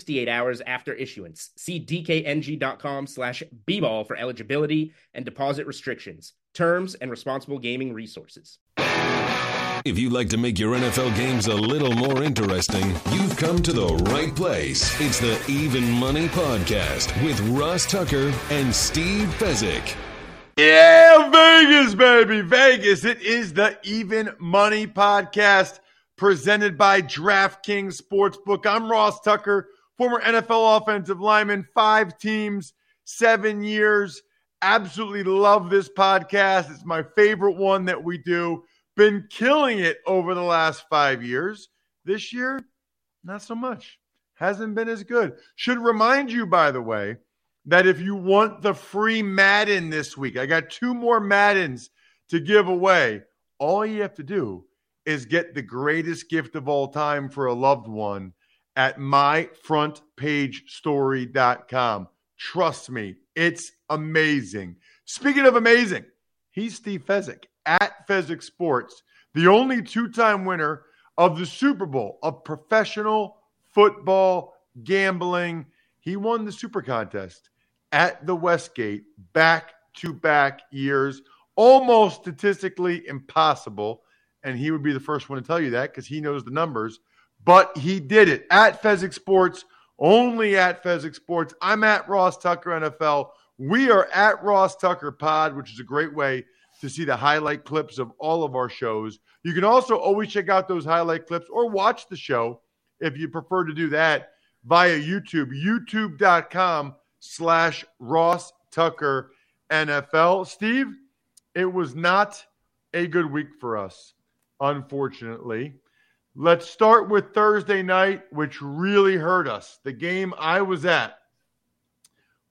68 hours after issuance. See dkng.com slash bball for eligibility and deposit restrictions, terms, and responsible gaming resources. If you'd like to make your NFL games a little more interesting, you've come to the right place. It's the Even Money Podcast with Ross Tucker and Steve Fezzik. Yeah, Vegas, baby. Vegas. It is the Even Money Podcast presented by DraftKings Sportsbook. I'm Ross Tucker former NFL offensive lineman, five teams, seven years. Absolutely love this podcast. It's my favorite one that we do. Been killing it over the last five years. This year, not so much. Hasn't been as good. Should remind you, by the way, that if you want the free Madden this week, I got two more Maddens to give away. All you have to do is get the greatest gift of all time for a loved one at myfrontpagestory.com. Trust me, it's amazing. Speaking of amazing, he's Steve Fezzik at Fezzik Sports, the only two time winner of the Super Bowl of professional football gambling. He won the Super Contest at the Westgate back to back years, almost statistically impossible. And he would be the first one to tell you that because he knows the numbers but he did it at Fezzik Sports, only at Fezzik Sports. I'm at Ross Tucker NFL. We are at Ross Tucker Pod, which is a great way to see the highlight clips of all of our shows. You can also always check out those highlight clips or watch the show if you prefer to do that via YouTube, youtube.com slash Ross Tucker NFL. Steve, it was not a good week for us, unfortunately. Let's start with Thursday night, which really hurt us. The game I was at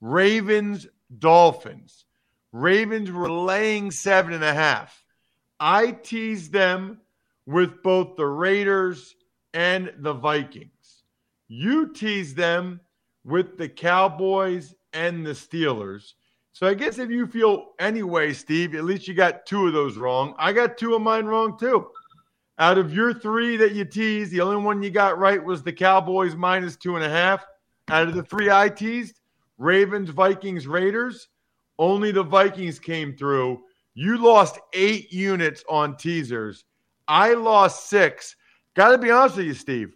Ravens Dolphins. Ravens were laying seven and a half. I teased them with both the Raiders and the Vikings. You teased them with the Cowboys and the Steelers. So I guess if you feel anyway, Steve, at least you got two of those wrong. I got two of mine wrong too. Out of your three that you teased, the only one you got right was the Cowboys minus two and a half. Out of the three I teased, Ravens, Vikings, Raiders, only the Vikings came through. You lost eight units on teasers. I lost six. Got to be honest with you, Steve.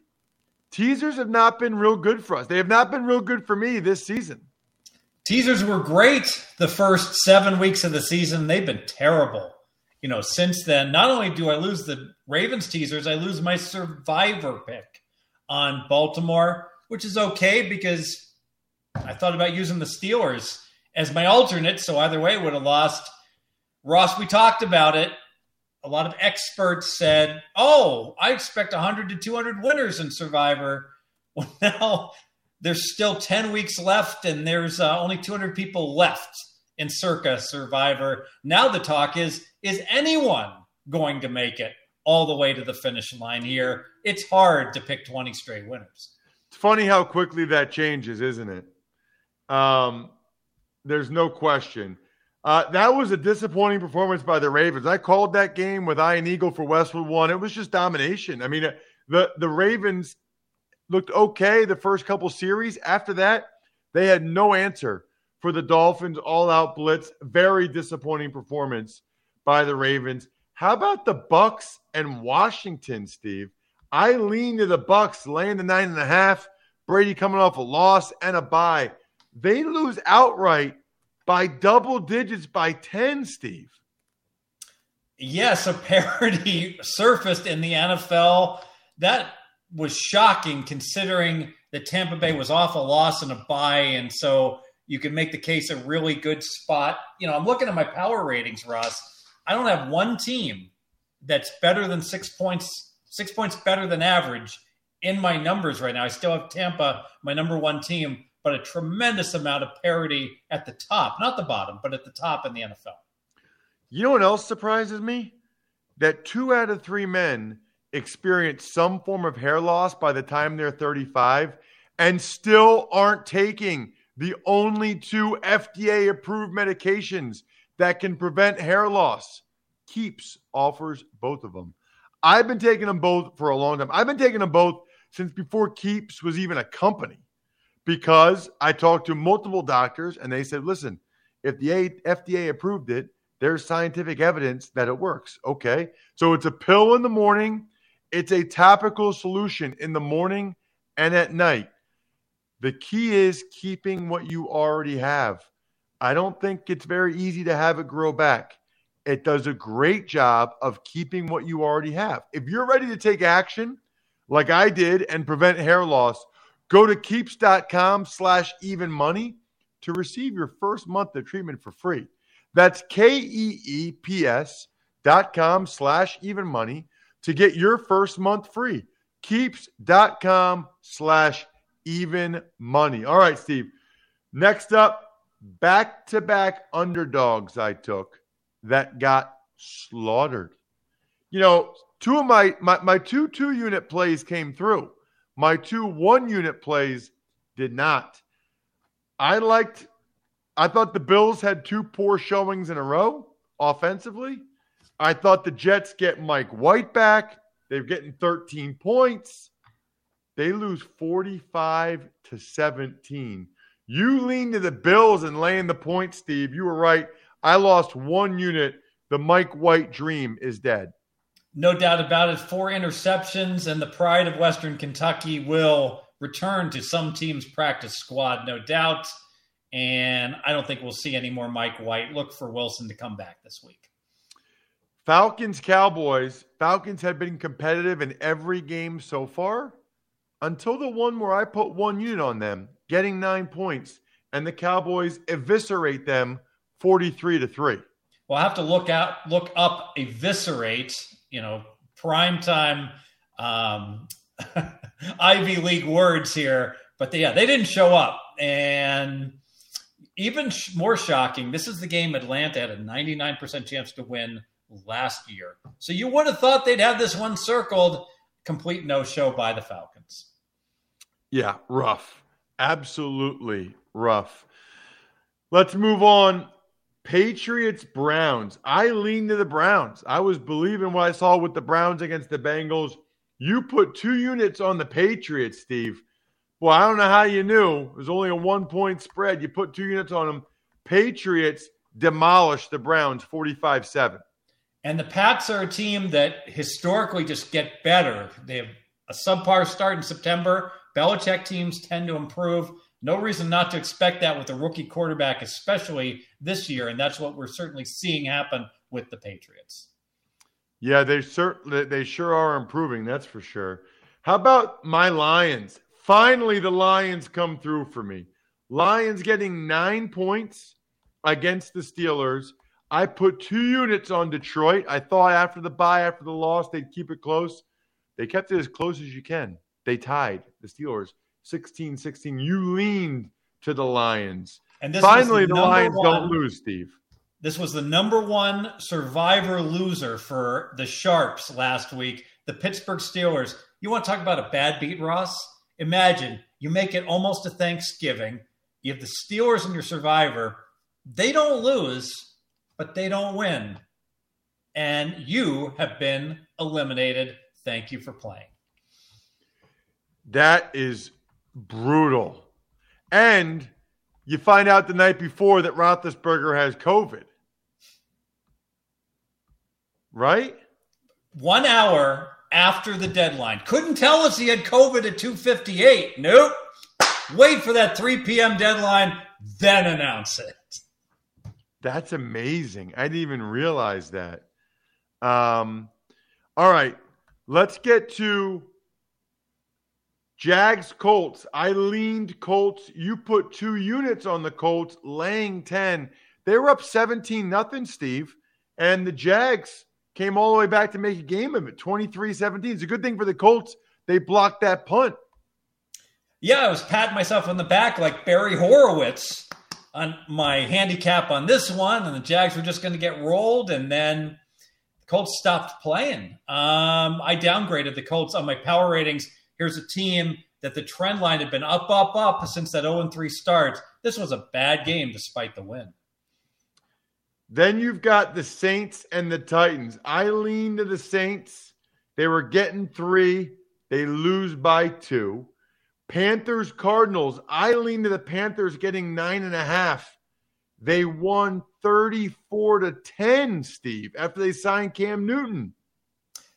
Teasers have not been real good for us. They have not been real good for me this season. Teasers were great the first seven weeks of the season. They've been terrible you know, since then, not only do I lose the Ravens teasers, I lose my survivor pick on Baltimore, which is okay because I thought about using the Steelers as my alternate. So either way, would have lost. Ross, we talked about it. A lot of experts said, "Oh, I expect 100 to 200 winners in Survivor." Well, now there's still 10 weeks left, and there's uh, only 200 people left in Circa Survivor. Now the talk is is anyone going to make it all the way to the finish line here? It's hard to pick 20 straight winners. It's funny how quickly that changes, isn't it? Um, there's no question. Uh, that was a disappointing performance by the Ravens. I called that game with Ian Eagle for Westwood one. It was just domination. I mean, the the Ravens looked okay the first couple series. After that, they had no answer for the Dolphins all out blitz. Very disappointing performance by the Ravens. How about the Bucks and Washington, Steve? I lean to the Bucks laying the nine and a half. Brady coming off a loss and a bye. They lose outright by double digits by 10, Steve. Yes, a parody surfaced in the NFL. That was shocking considering that Tampa Bay was off a loss and a bye. And so you can make the case a really good spot. You know, I'm looking at my power ratings, Ross. I don't have one team that's better than six points, six points better than average in my numbers right now. I still have Tampa, my number one team, but a tremendous amount of parity at the top, not the bottom, but at the top in the NFL. You know what else surprises me? That two out of three men experience some form of hair loss by the time they're 35 and still aren't taking the only two FDA approved medications that can prevent hair loss. Keeps offers both of them. I've been taking them both for a long time. I've been taking them both since before Keeps was even a company because I talked to multiple doctors and they said, listen, if the FDA approved it, there's scientific evidence that it works. Okay. So it's a pill in the morning, it's a topical solution in the morning and at night. The key is keeping what you already have. I don't think it's very easy to have it grow back. It does a great job of keeping what you already have. If you're ready to take action, like I did, and prevent hair loss, go to keeps.com slash even money to receive your first month of treatment for free. That's K-E-E-P-S dot com slash even money to get your first month free. Keeps.com slash even money. All right, Steve. Next up, back to back underdogs I took that got slaughtered. You know, two of my, my my two two unit plays came through. My two one unit plays did not. I liked I thought the Bills had two poor showings in a row offensively. I thought the Jets get Mike White back. They're getting 13 points. They lose 45 to 17. You lean to the Bills and laying the point, Steve. You were right. I lost one unit. The Mike White dream is dead. No doubt about it. Four interceptions, and the pride of Western Kentucky will return to some team's practice squad, no doubt. And I don't think we'll see any more Mike White. Look for Wilson to come back this week. Falcons, Cowboys. Falcons have been competitive in every game so far until the one where I put one unit on them, getting nine points, and the Cowboys eviscerate them 43 to 3. Well, I have to look out, look up eviscerate, you know, prime time um, Ivy League words here. But yeah, they didn't show up. And even sh- more shocking, this is the game Atlanta had a 99% chance to win last year. So you would have thought they'd have this one circled. Complete no show by the Falcons. Yeah, rough. Absolutely rough. Let's move on. Patriots Browns. I lean to the Browns. I was believing what I saw with the Browns against the Bengals. You put two units on the Patriots, Steve. Well, I don't know how you knew. It was only a one point spread. You put two units on them. Patriots demolished the Browns 45 7. And the Pats are a team that historically just get better. They have a subpar start in September, Belichick teams tend to improve. No reason not to expect that with a rookie quarterback, especially this year. And that's what we're certainly seeing happen with the Patriots. Yeah, they certainly they sure are improving, that's for sure. How about my Lions? Finally, the Lions come through for me. Lions getting nine points against the Steelers. I put two units on Detroit. I thought after the bye, after the loss, they'd keep it close. They kept it as close as you can. They tied the Steelers 16 16. You leaned to the Lions. And finally, the, the Lions one, don't lose, Steve. This was the number one survivor loser for the Sharps last week, the Pittsburgh Steelers. You want to talk about a bad beat, Ross? Imagine you make it almost to Thanksgiving. You have the Steelers and your survivor. They don't lose, but they don't win. And you have been eliminated. Thank you for playing. That is brutal. And you find out the night before that Roethlisberger has COVID. Right? One hour after the deadline. Couldn't tell us he had COVID at 258. Nope. Wait for that 3 p.m. deadline, then announce it. That's amazing. I didn't even realize that. Um, all right, let's get to Jags Colts. I leaned Colts. You put two units on the Colts, laying 10. They were up 17 nothing, Steve. And the Jags came all the way back to make a game of it 23 17. It's a good thing for the Colts. They blocked that punt. Yeah, I was patting myself on the back like Barry Horowitz on my handicap on this one, and the Jags were just going to get rolled, and then the Colts stopped playing. Um, I downgraded the Colts on my power ratings. Here's a team that the trend line had been up, up, up since that 0 3 start. This was a bad game despite the win. Then you've got the Saints and the Titans. I lean to the Saints. They were getting three, they lose by two. Panthers, Cardinals. I lean to the Panthers getting nine and a half. They won 34 to 10, Steve, after they signed Cam Newton.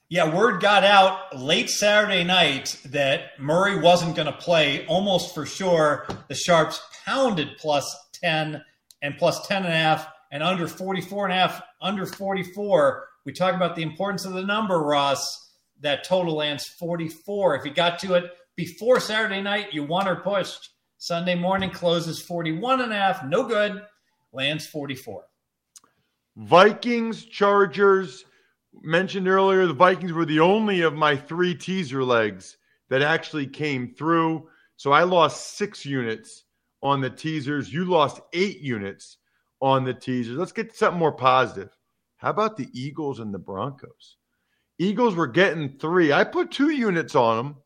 Yeah, word got out late Saturday night that Murray wasn't going to play almost for sure. The Sharps pounded plus 10 and plus 10 and a half and under 44 and a half, under 44. We talk about the importance of the number, Ross. That total lands 44. If you got to it before Saturday night, you won or pushed. Sunday morning closes 41 and a half. No good. Lands 44. Vikings, Chargers. Mentioned earlier, the Vikings were the only of my three teaser legs that actually came through. So I lost six units on the teasers. You lost eight units on the teasers. Let's get something more positive. How about the Eagles and the Broncos? Eagles were getting three. I put two units on them.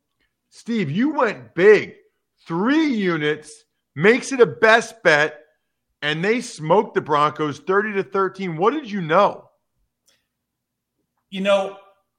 Steve, you went big. Three units makes it a best bet, and they smoked the Broncos 30 to 13. What did you know? You know,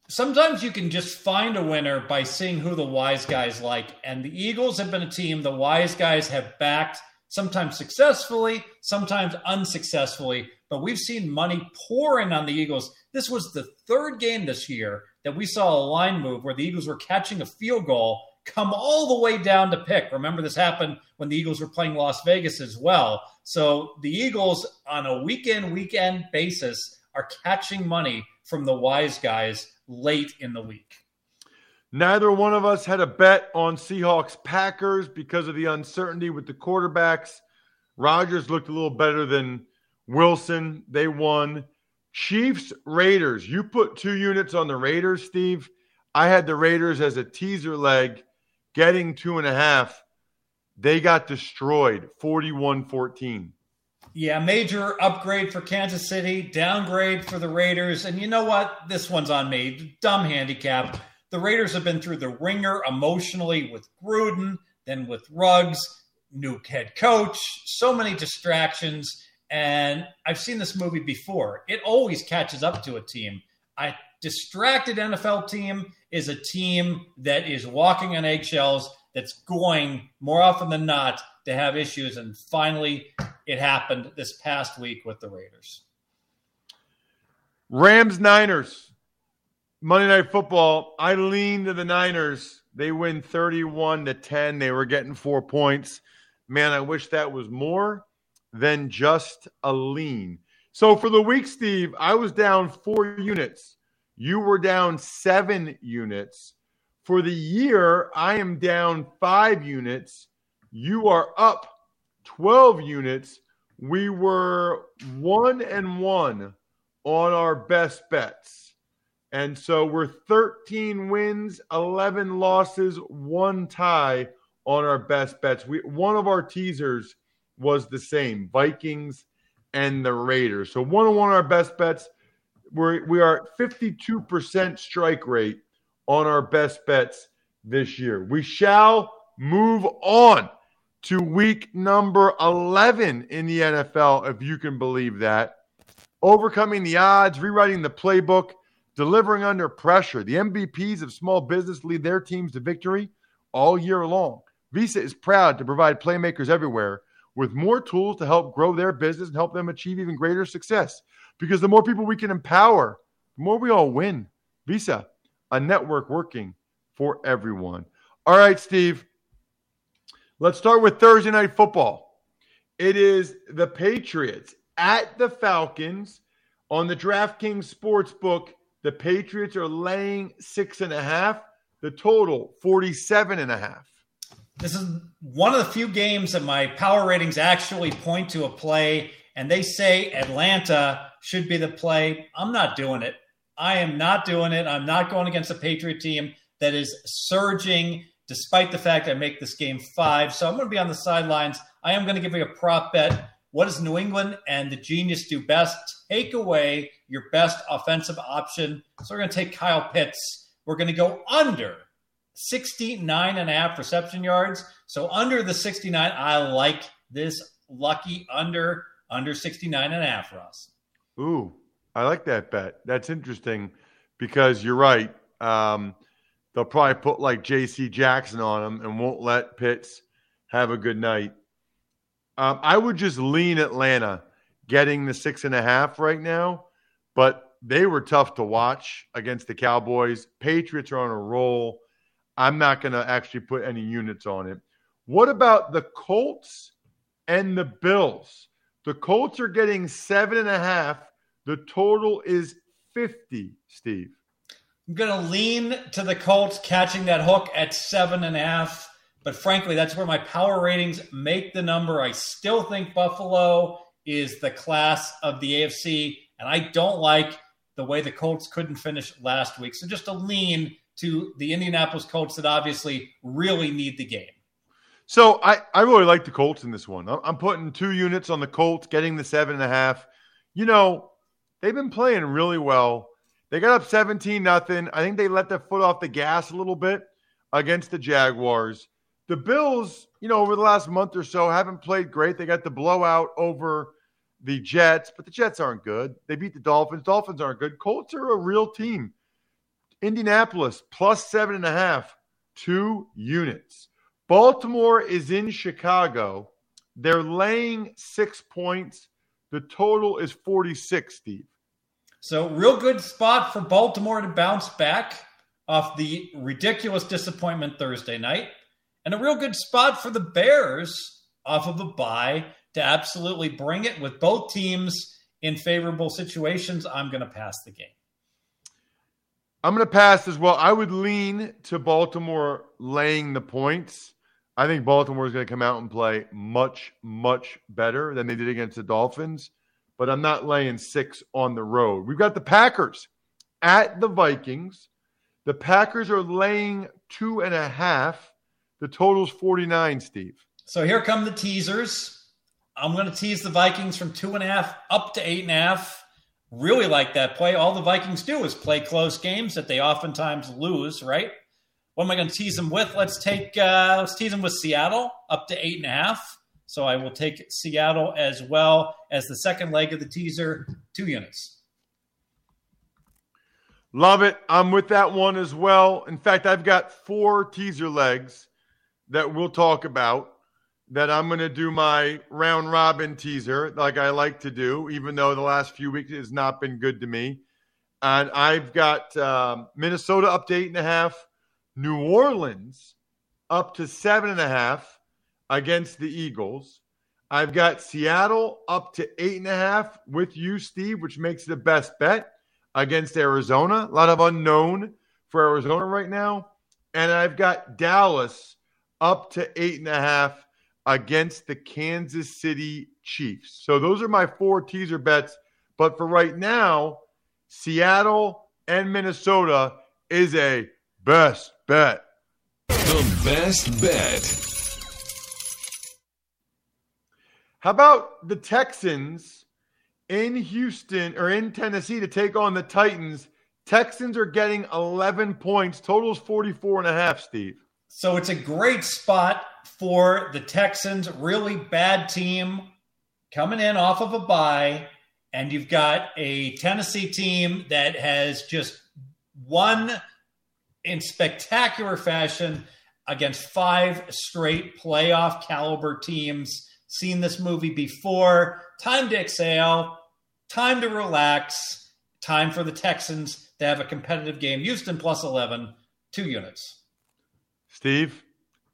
sometimes you can just find a winner by seeing who the wise guys like. And the Eagles have been a team the wise guys have backed, sometimes successfully, sometimes unsuccessfully. But we've seen money pour in on the Eagles. This was the third game this year that we saw a line move where the Eagles were catching a field goal come all the way down to pick. Remember, this happened when the Eagles were playing Las Vegas as well. So the Eagles, on a weekend weekend basis, are catching money from the wise guys late in the week. Neither one of us had a bet on Seahawks Packers because of the uncertainty with the quarterbacks. Rodgers looked a little better than Wilson. They won. Chiefs, Raiders. You put two units on the Raiders, Steve. I had the Raiders as a teaser leg, getting two and a half. They got destroyed 41 14. Yeah, major upgrade for Kansas City, downgrade for the Raiders. And you know what? This one's on me. Dumb handicap. The Raiders have been through the ringer emotionally with Gruden, then with Ruggs, new head coach, so many distractions. And I've seen this movie before. It always catches up to a team. A distracted NFL team is a team that is walking on eggshells, that's going more often than not to have issues. And finally, it happened this past week with the Raiders. Rams Niners. Monday Night Football. I lean to the Niners. They win 31 to 10. They were getting four points. Man, I wish that was more than just a lean. So for the week, Steve, I was down four units. You were down seven units. For the year, I am down five units. You are up 12 units. We were one and one on our best bets. And so we're 13 wins, 11 losses, one tie on our best bets. We one of our teasers was the same Vikings and the Raiders. So one on one our best bets. We're, we are at 52% strike rate on our best bets this year. We shall move on to week number 11 in the NFL, if you can believe that. Overcoming the odds, rewriting the playbook, delivering under pressure. The MVPs of small business lead their teams to victory all year long. Visa is proud to provide playmakers everywhere with more tools to help grow their business and help them achieve even greater success. Because the more people we can empower, the more we all win. Visa, a network working for everyone. All right, Steve. Let's start with Thursday night football. It is the Patriots at the Falcons on the DraftKings Sportsbook. The Patriots are laying six and a half. The total 47 and a half. This is one of the few games that my power ratings actually point to a play, and they say Atlanta should be the play. I'm not doing it. I am not doing it. I'm not going against a Patriot team that is surging, despite the fact I make this game five. So I'm going to be on the sidelines. I am going to give you a prop bet. What does New England and the genius do best? Take away your best offensive option. So we're going to take Kyle Pitts. We're going to go under 69 and a half reception yards. So under the 69, I like this lucky under under 69 and a half, Ross. Ooh, I like that bet. That's interesting because you're right. Um, they'll probably put like J.C. Jackson on him and won't let Pitts have a good night. Um, I would just lean Atlanta getting the six and a half right now, but they were tough to watch against the Cowboys. Patriots are on a roll. I'm not going to actually put any units on it. What about the Colts and the Bills? The Colts are getting seven and a half. The total is 50, Steve. I'm going to lean to the Colts catching that hook at seven and a half. But frankly, that's where my power ratings make the number. I still think Buffalo is the class of the AFC, and I don't like the way the Colts couldn't finish last week. So just a lean to the Indianapolis Colts that obviously really need the game. So I, I really like the Colts in this one. I'm putting two units on the Colts, getting the seven and a half. You know, they've been playing really well. They got up 17 nothing. I think they let their foot off the gas a little bit against the Jaguars. The Bills, you know, over the last month or so haven't played great. They got the blowout over the Jets, but the Jets aren't good. They beat the Dolphins. Dolphins aren't good. Colts are a real team. Indianapolis plus seven and a half, two units. Baltimore is in Chicago. They're laying six points. The total is 46, Steve. So, real good spot for Baltimore to bounce back off the ridiculous disappointment Thursday night. And a real good spot for the Bears off of a bye to absolutely bring it with both teams in favorable situations. I'm going to pass the game. I'm going to pass as well. I would lean to Baltimore laying the points. I think Baltimore is going to come out and play much, much better than they did against the Dolphins, but I'm not laying six on the road. We've got the Packers at the Vikings. The Packers are laying two and a half. The total's 49, Steve. So here come the teasers. I'm going to tease the Vikings from two and a half up to eight and a half really like that play. All the Vikings do is play close games that they oftentimes lose, right? What am I going to tease them with? Let's take uh, let's tease them with Seattle up to eight and a half. So I will take Seattle as well as the second leg of the teaser, two units. Love it. I'm with that one as well. In fact, I've got four teaser legs that we'll talk about that I'm going to do my round robin teaser like I like to do, even though the last few weeks has not been good to me. And I've got um, Minnesota up to eight and a half, New Orleans up to seven and a half against the Eagles. I've got Seattle up to eight and a half with you, Steve, which makes the best bet against Arizona. A lot of unknown for Arizona right now. And I've got Dallas up to eight and a half against the Kansas City Chiefs. So those are my four teaser bets. But for right now, Seattle and Minnesota is a best bet. The best bet. How about the Texans in Houston or in Tennessee to take on the Titans? Texans are getting 11 points. Totals 44 and a half, Steve. So it's a great spot for the Texans. Really bad team coming in off of a bye. And you've got a Tennessee team that has just won in spectacular fashion against five straight playoff caliber teams. Seen this movie before. Time to exhale, time to relax, time for the Texans to have a competitive game. Houston plus 11, two units. Steve,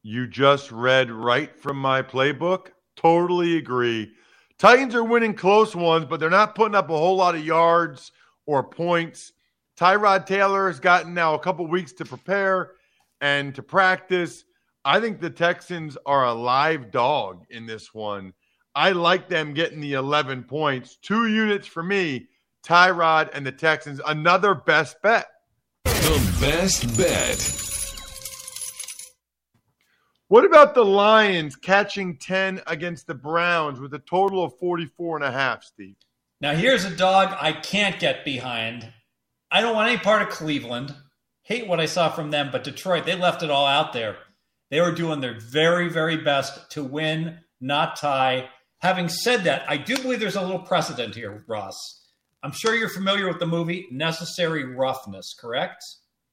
You just read right from my playbook. Totally agree. Titans are winning close ones, but they're not putting up a whole lot of yards or points. Tyrod Taylor has gotten now a couple weeks to prepare and to practice. I think the Texans are a live dog in this one. I like them getting the 11 points. Two units for me, Tyrod and the Texans. Another best bet. The best bet. What about the Lions catching 10 against the Browns with a total of 44 and a half, Steve? Now, here's a dog I can't get behind. I don't want any part of Cleveland. Hate what I saw from them, but Detroit, they left it all out there. They were doing their very, very best to win, not tie. Having said that, I do believe there's a little precedent here, Ross. I'm sure you're familiar with the movie Necessary Roughness, correct?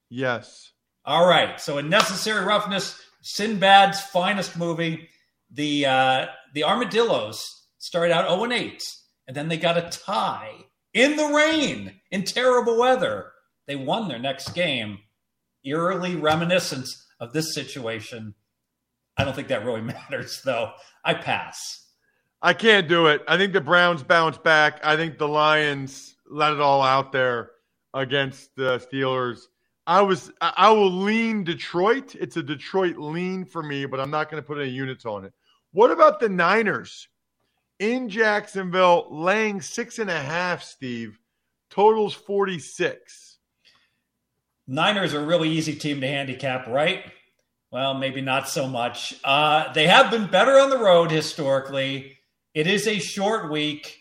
Yes. All right. So, in Necessary Roughness, Sinbad's finest movie. The uh, the Armadillos started out 0 and 8, and then they got a tie in the rain in terrible weather. They won their next game. Eerily reminiscent of this situation. I don't think that really matters, though. I pass. I can't do it. I think the Browns bounce back. I think the Lions let it all out there against the Steelers. I was I will lean Detroit. It's a Detroit lean for me, but I'm not going to put any units on it. What about the Niners in Jacksonville laying six and a half? Steve totals 46. Niners are a really easy team to handicap, right? Well, maybe not so much. Uh, they have been better on the road historically. It is a short week.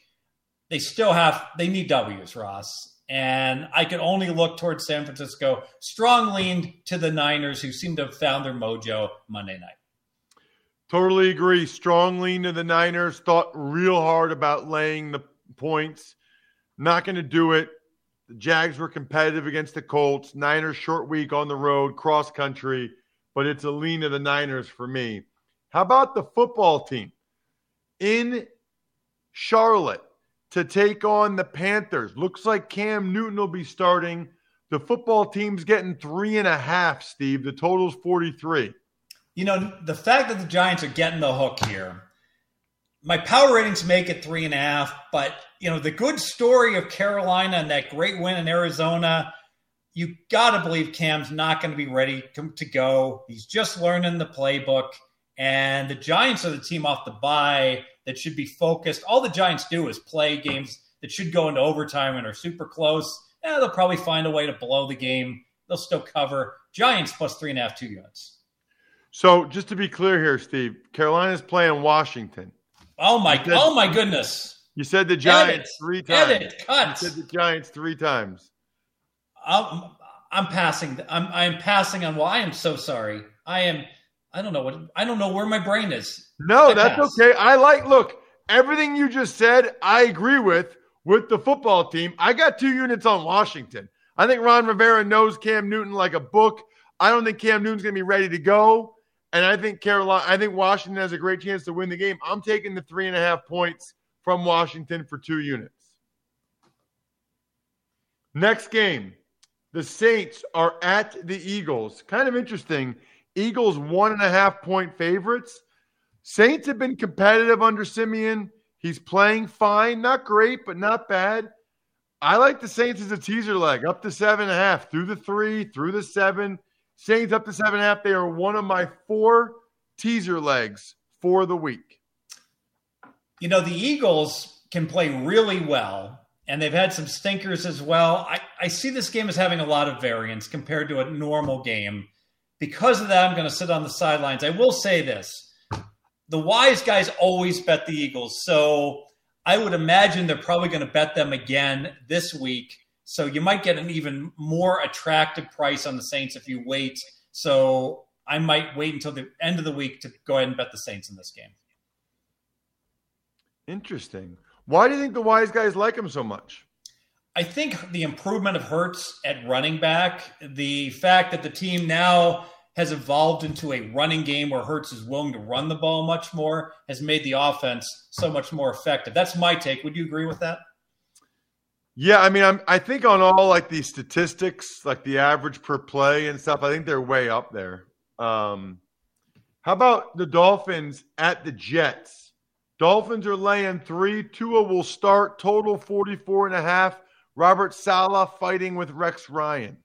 They still have they need W's, Ross and I could only look towards San Francisco. Strong leaned to the Niners, who seem to have found their mojo Monday night. Totally agree. Strong lean to the Niners. Thought real hard about laying the points. Not going to do it. The Jags were competitive against the Colts. Niners short week on the road, cross country, but it's a lean of the Niners for me. How about the football team in Charlotte? to take on the Panthers. Looks like Cam Newton will be starting. The football team's getting three and a half, Steve. The total's 43. You know, the fact that the Giants are getting the hook here, my power ratings make it three and a half, but, you know, the good story of Carolina and that great win in Arizona, you got to believe Cam's not going to be ready to, to go. He's just learning the playbook. And the Giants are the team off the bye that should be focused. All the Giants do is play games that should go into overtime and are super close. Yeah, they'll probably find a way to blow the game. They'll still cover. Giants plus three and a half, two units. So just to be clear here, Steve, Carolina's playing Washington. Oh my! Oh my goodness! You said the Giants three times. Edit. Cut. You said the Giants three times. I'm, I'm passing. I'm I'm passing on. Well, I am so sorry. I am. I don't know what I don't know where my brain is. No, I that's pass. okay. I like look, everything you just said, I agree with with the football team. I got two units on Washington. I think Ron Rivera knows Cam Newton like a book. I don't think Cam Newton's going to be ready to go. And I think Carolina, I think Washington has a great chance to win the game. I'm taking the three and a half points from Washington for two units. Next game, the Saints are at the Eagles. Kind of interesting. Eagles one and a half point favorites. Saints have been competitive under Siemian. He's playing fine, not great, but not bad. I like the Saints as a teaser leg, up to seven and a half, through the three, through the seven. Saints up to seven and a half. They are one of my four teaser legs for the week. You know, the Eagles can play really well, and they've had some stinkers as well. I, I see this game as having a lot of variance compared to a normal game. Because of that, I'm going to sit on the sidelines. I will say this the wise guys always bet the Eagles. So I would imagine they're probably going to bet them again this week. So you might get an even more attractive price on the Saints if you wait. So I might wait until the end of the week to go ahead and bet the Saints in this game. Interesting. Why do you think the wise guys like him so much? I think the improvement of Hurts at running back, the fact that the team now has evolved into a running game where Hurts is willing to run the ball much more, has made the offense so much more effective. That's my take. Would you agree with that? Yeah, I mean, I'm, I think on all like the statistics, like the average per play and stuff, I think they're way up there. Um, How about the Dolphins at the Jets? Dolphins are laying three. Tua will start total 44 and a half. Robert Saleh fighting with Rex Ryan.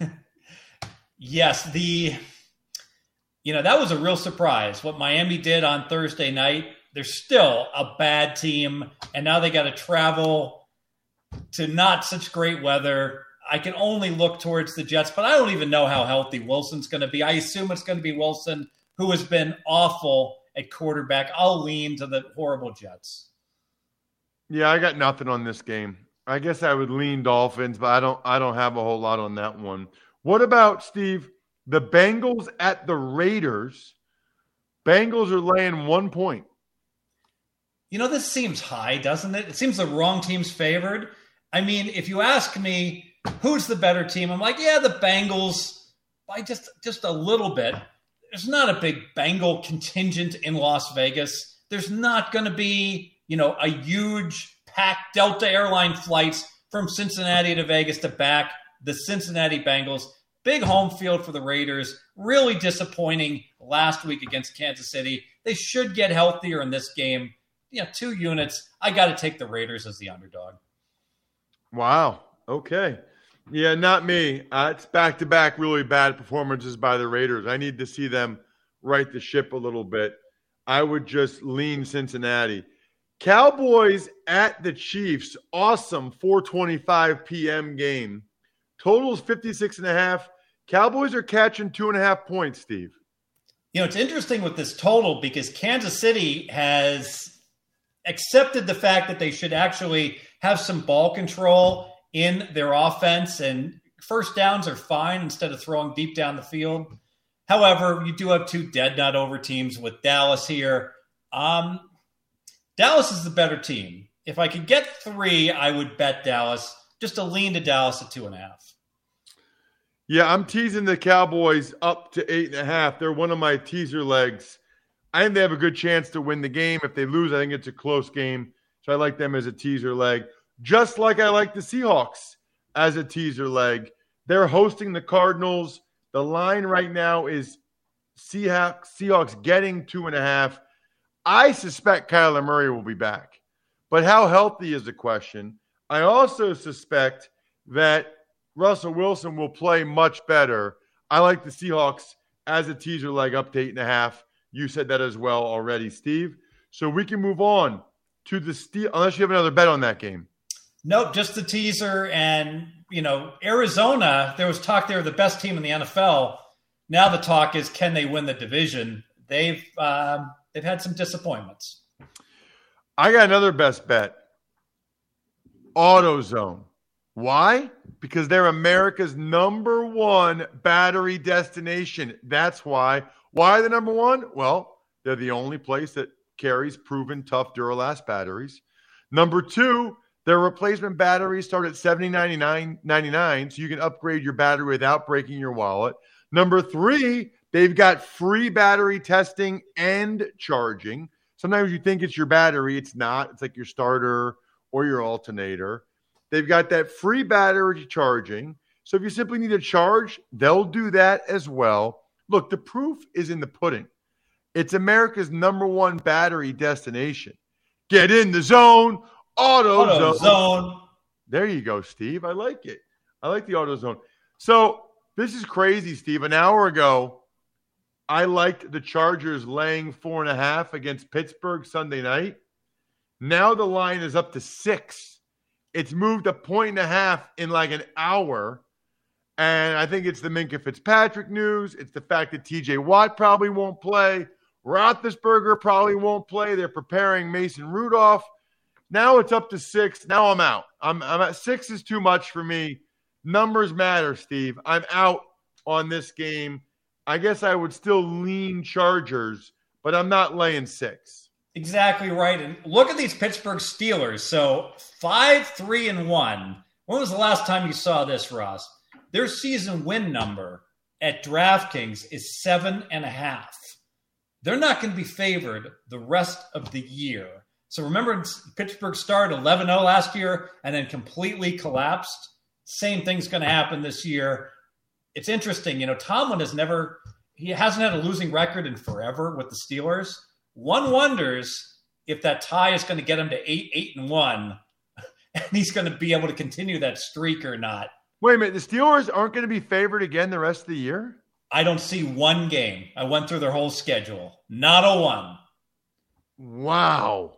yes, the you know, that was a real surprise what Miami did on Thursday night. They're still a bad team and now they got to travel to not such great weather. I can only look towards the Jets, but I don't even know how healthy Wilson's going to be. I assume it's going to be Wilson, who has been awful at quarterback. I'll lean to the horrible Jets. Yeah, I got nothing on this game. I guess I would lean Dolphins, but I don't I don't have a whole lot on that one. What about Steve? The Bengals at the Raiders. Bengals are laying one point. You know, this seems high, doesn't it? It seems the wrong team's favored. I mean, if you ask me who's the better team, I'm like, yeah, the Bengals by just just a little bit. There's not a big Bengal contingent in Las Vegas. There's not going to be, you know, a huge packed Delta airline flights from Cincinnati to Vegas to back the Cincinnati Bengals. Big home field for the Raiders. Really disappointing last week against Kansas City. They should get healthier in this game. Yeah, two units. I got to take the Raiders as the underdog. Wow. Okay. Yeah, not me. Uh, it's back to back really bad performances by the Raiders. I need to see them right the ship a little bit. I would just lean Cincinnati. Cowboys at the Chiefs. Awesome 425 p.m. game. Totals 56 and a half. Cowboys are catching two and a half points, Steve. You know, it's interesting with this total because Kansas City has accepted the fact that they should actually have some ball control in their offense, and first downs are fine instead of throwing deep down the field. However, you do have two dead not over teams with Dallas here. Um, Dallas is the better team. If I could get three, I would bet Dallas. Just a lean to Dallas at two and a half. Yeah, I'm teasing the Cowboys up to eight and a half. They're one of my teaser legs. I think they have a good chance to win the game. If they lose, I think it's a close game. So I like them as a teaser leg. Just like I like the Seahawks as a teaser leg. They're hosting the Cardinals. The line right now is Seahawks, Seahawks getting two and a half. I suspect Kyler Murray will be back, but how healthy is the question. I also suspect that Russell Wilson will play much better. I like the Seahawks as a teaser leg up to eight and a half. You said that as well already, Steve. So we can move on to the steel, unless you have another bet on that game. Nope, just the teaser. And, you know, Arizona, there was talk they were the best team in the NFL. Now the talk is can they win the division? They've um, they've had some disappointments. I got another best bet. AutoZone. Why? Because they're America's number one battery destination. That's why. Why the number one? Well, they're the only place that carries proven tough Duralast batteries. Number two, their replacement batteries start at $70.99, so you can upgrade your battery without breaking your wallet. Number three, they've got free battery testing and charging. Sometimes you think it's your battery, it's not. It's like your starter or your alternator. They've got that free battery charging. So if you simply need a charge, they'll do that as well. Look, the proof is in the pudding. It's America's number one battery destination. Get in the zone, auto, auto zone. zone. There you go, Steve. I like it. I like the auto zone. So this is crazy, Steve. An hour ago, I liked the Chargers laying four and a half against Pittsburgh Sunday night. Now the line is up to six. It's moved a point and a half in like an hour. And I think it's the Minkah Fitzpatrick news. It's the fact that TJ Watt probably won't play. Roethlisberger probably won't play. They're preparing Mason Rudolph. Now it's up to six. Now I'm out. I'm, I'm at six is too much for me. Numbers matter, Steve. I'm out on this game. I guess I would still lean Chargers, but I'm not laying six. Exactly right. And look at these Pittsburgh Steelers. So five, three, and one. When was the last time you saw this, Ross? Their season win number at DraftKings is seven and a half. They're not going to be favored the rest of the year. So remember, Pittsburgh started 11 0 last year and then completely collapsed. Same thing's going to happen this year. It's interesting. You know, Tomlin has never, he hasn't had a losing record in forever with the Steelers. One wonders if that tie is going to get him to eight, eight and one, and he's going to be able to continue that streak or not. Wait a minute, the Steelers aren't going to be favored again the rest of the year. I don't see one game. I went through their whole schedule. Not a one. Wow.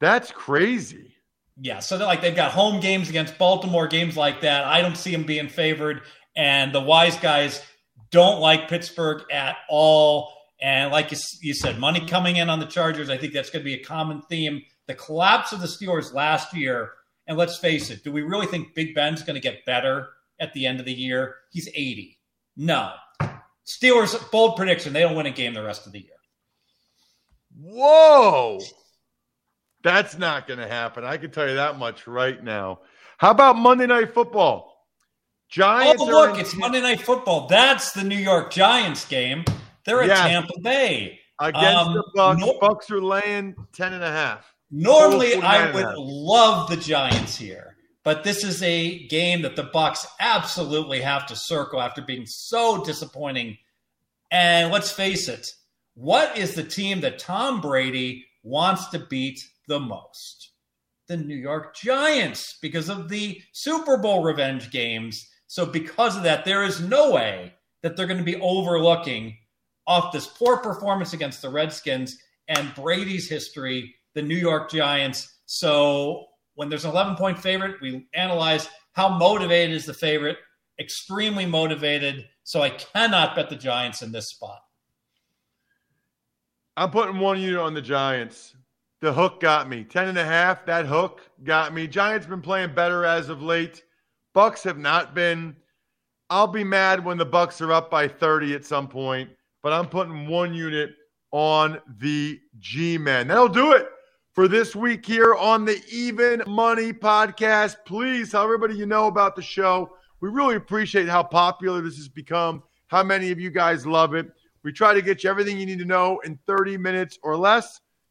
That's crazy. Yeah, so like they've got home games against Baltimore, games like that. I don't see them being favored. And the wise guys don't like Pittsburgh at all. And like you, you said, money coming in on the Chargers. I think that's going to be a common theme. The collapse of the Steelers last year. And let's face it, do we really think Big Ben's going to get better at the end of the year? He's 80. No. Steelers, bold prediction, they don't win a game the rest of the year. Whoa. That's not going to happen. I can tell you that much right now. How about Monday Night Football? Giants. Oh, look, it's Monday Night Football. That's the New York Giants game. They're at yes. Tampa Bay. Against um, the Bucs. No- Bucs are laying 10 and a half. Normally, I would love the Giants here, but this is a game that the Bucs absolutely have to circle after being so disappointing. And let's face it, what is the team that Tom Brady wants to beat the most? The New York Giants, because of the Super Bowl revenge games. So, because of that, there is no way that they're going to be overlooking off this poor performance against the Redskins and Brady's history, the New York Giants. So, when there's an 11 point favorite, we analyze how motivated is the favorite. Extremely motivated. So, I cannot bet the Giants in this spot. I'm putting one unit on the Giants. The hook got me. 10 and a half. That hook got me. Giants been playing better as of late. Bucs have not been. I'll be mad when the Bucs are up by 30 at some point, but I'm putting one unit on the G-Men. That'll do it for this week here on the Even Money podcast. Please tell everybody you know about the show. We really appreciate how popular this has become, how many of you guys love it. We try to get you everything you need to know in 30 minutes or less.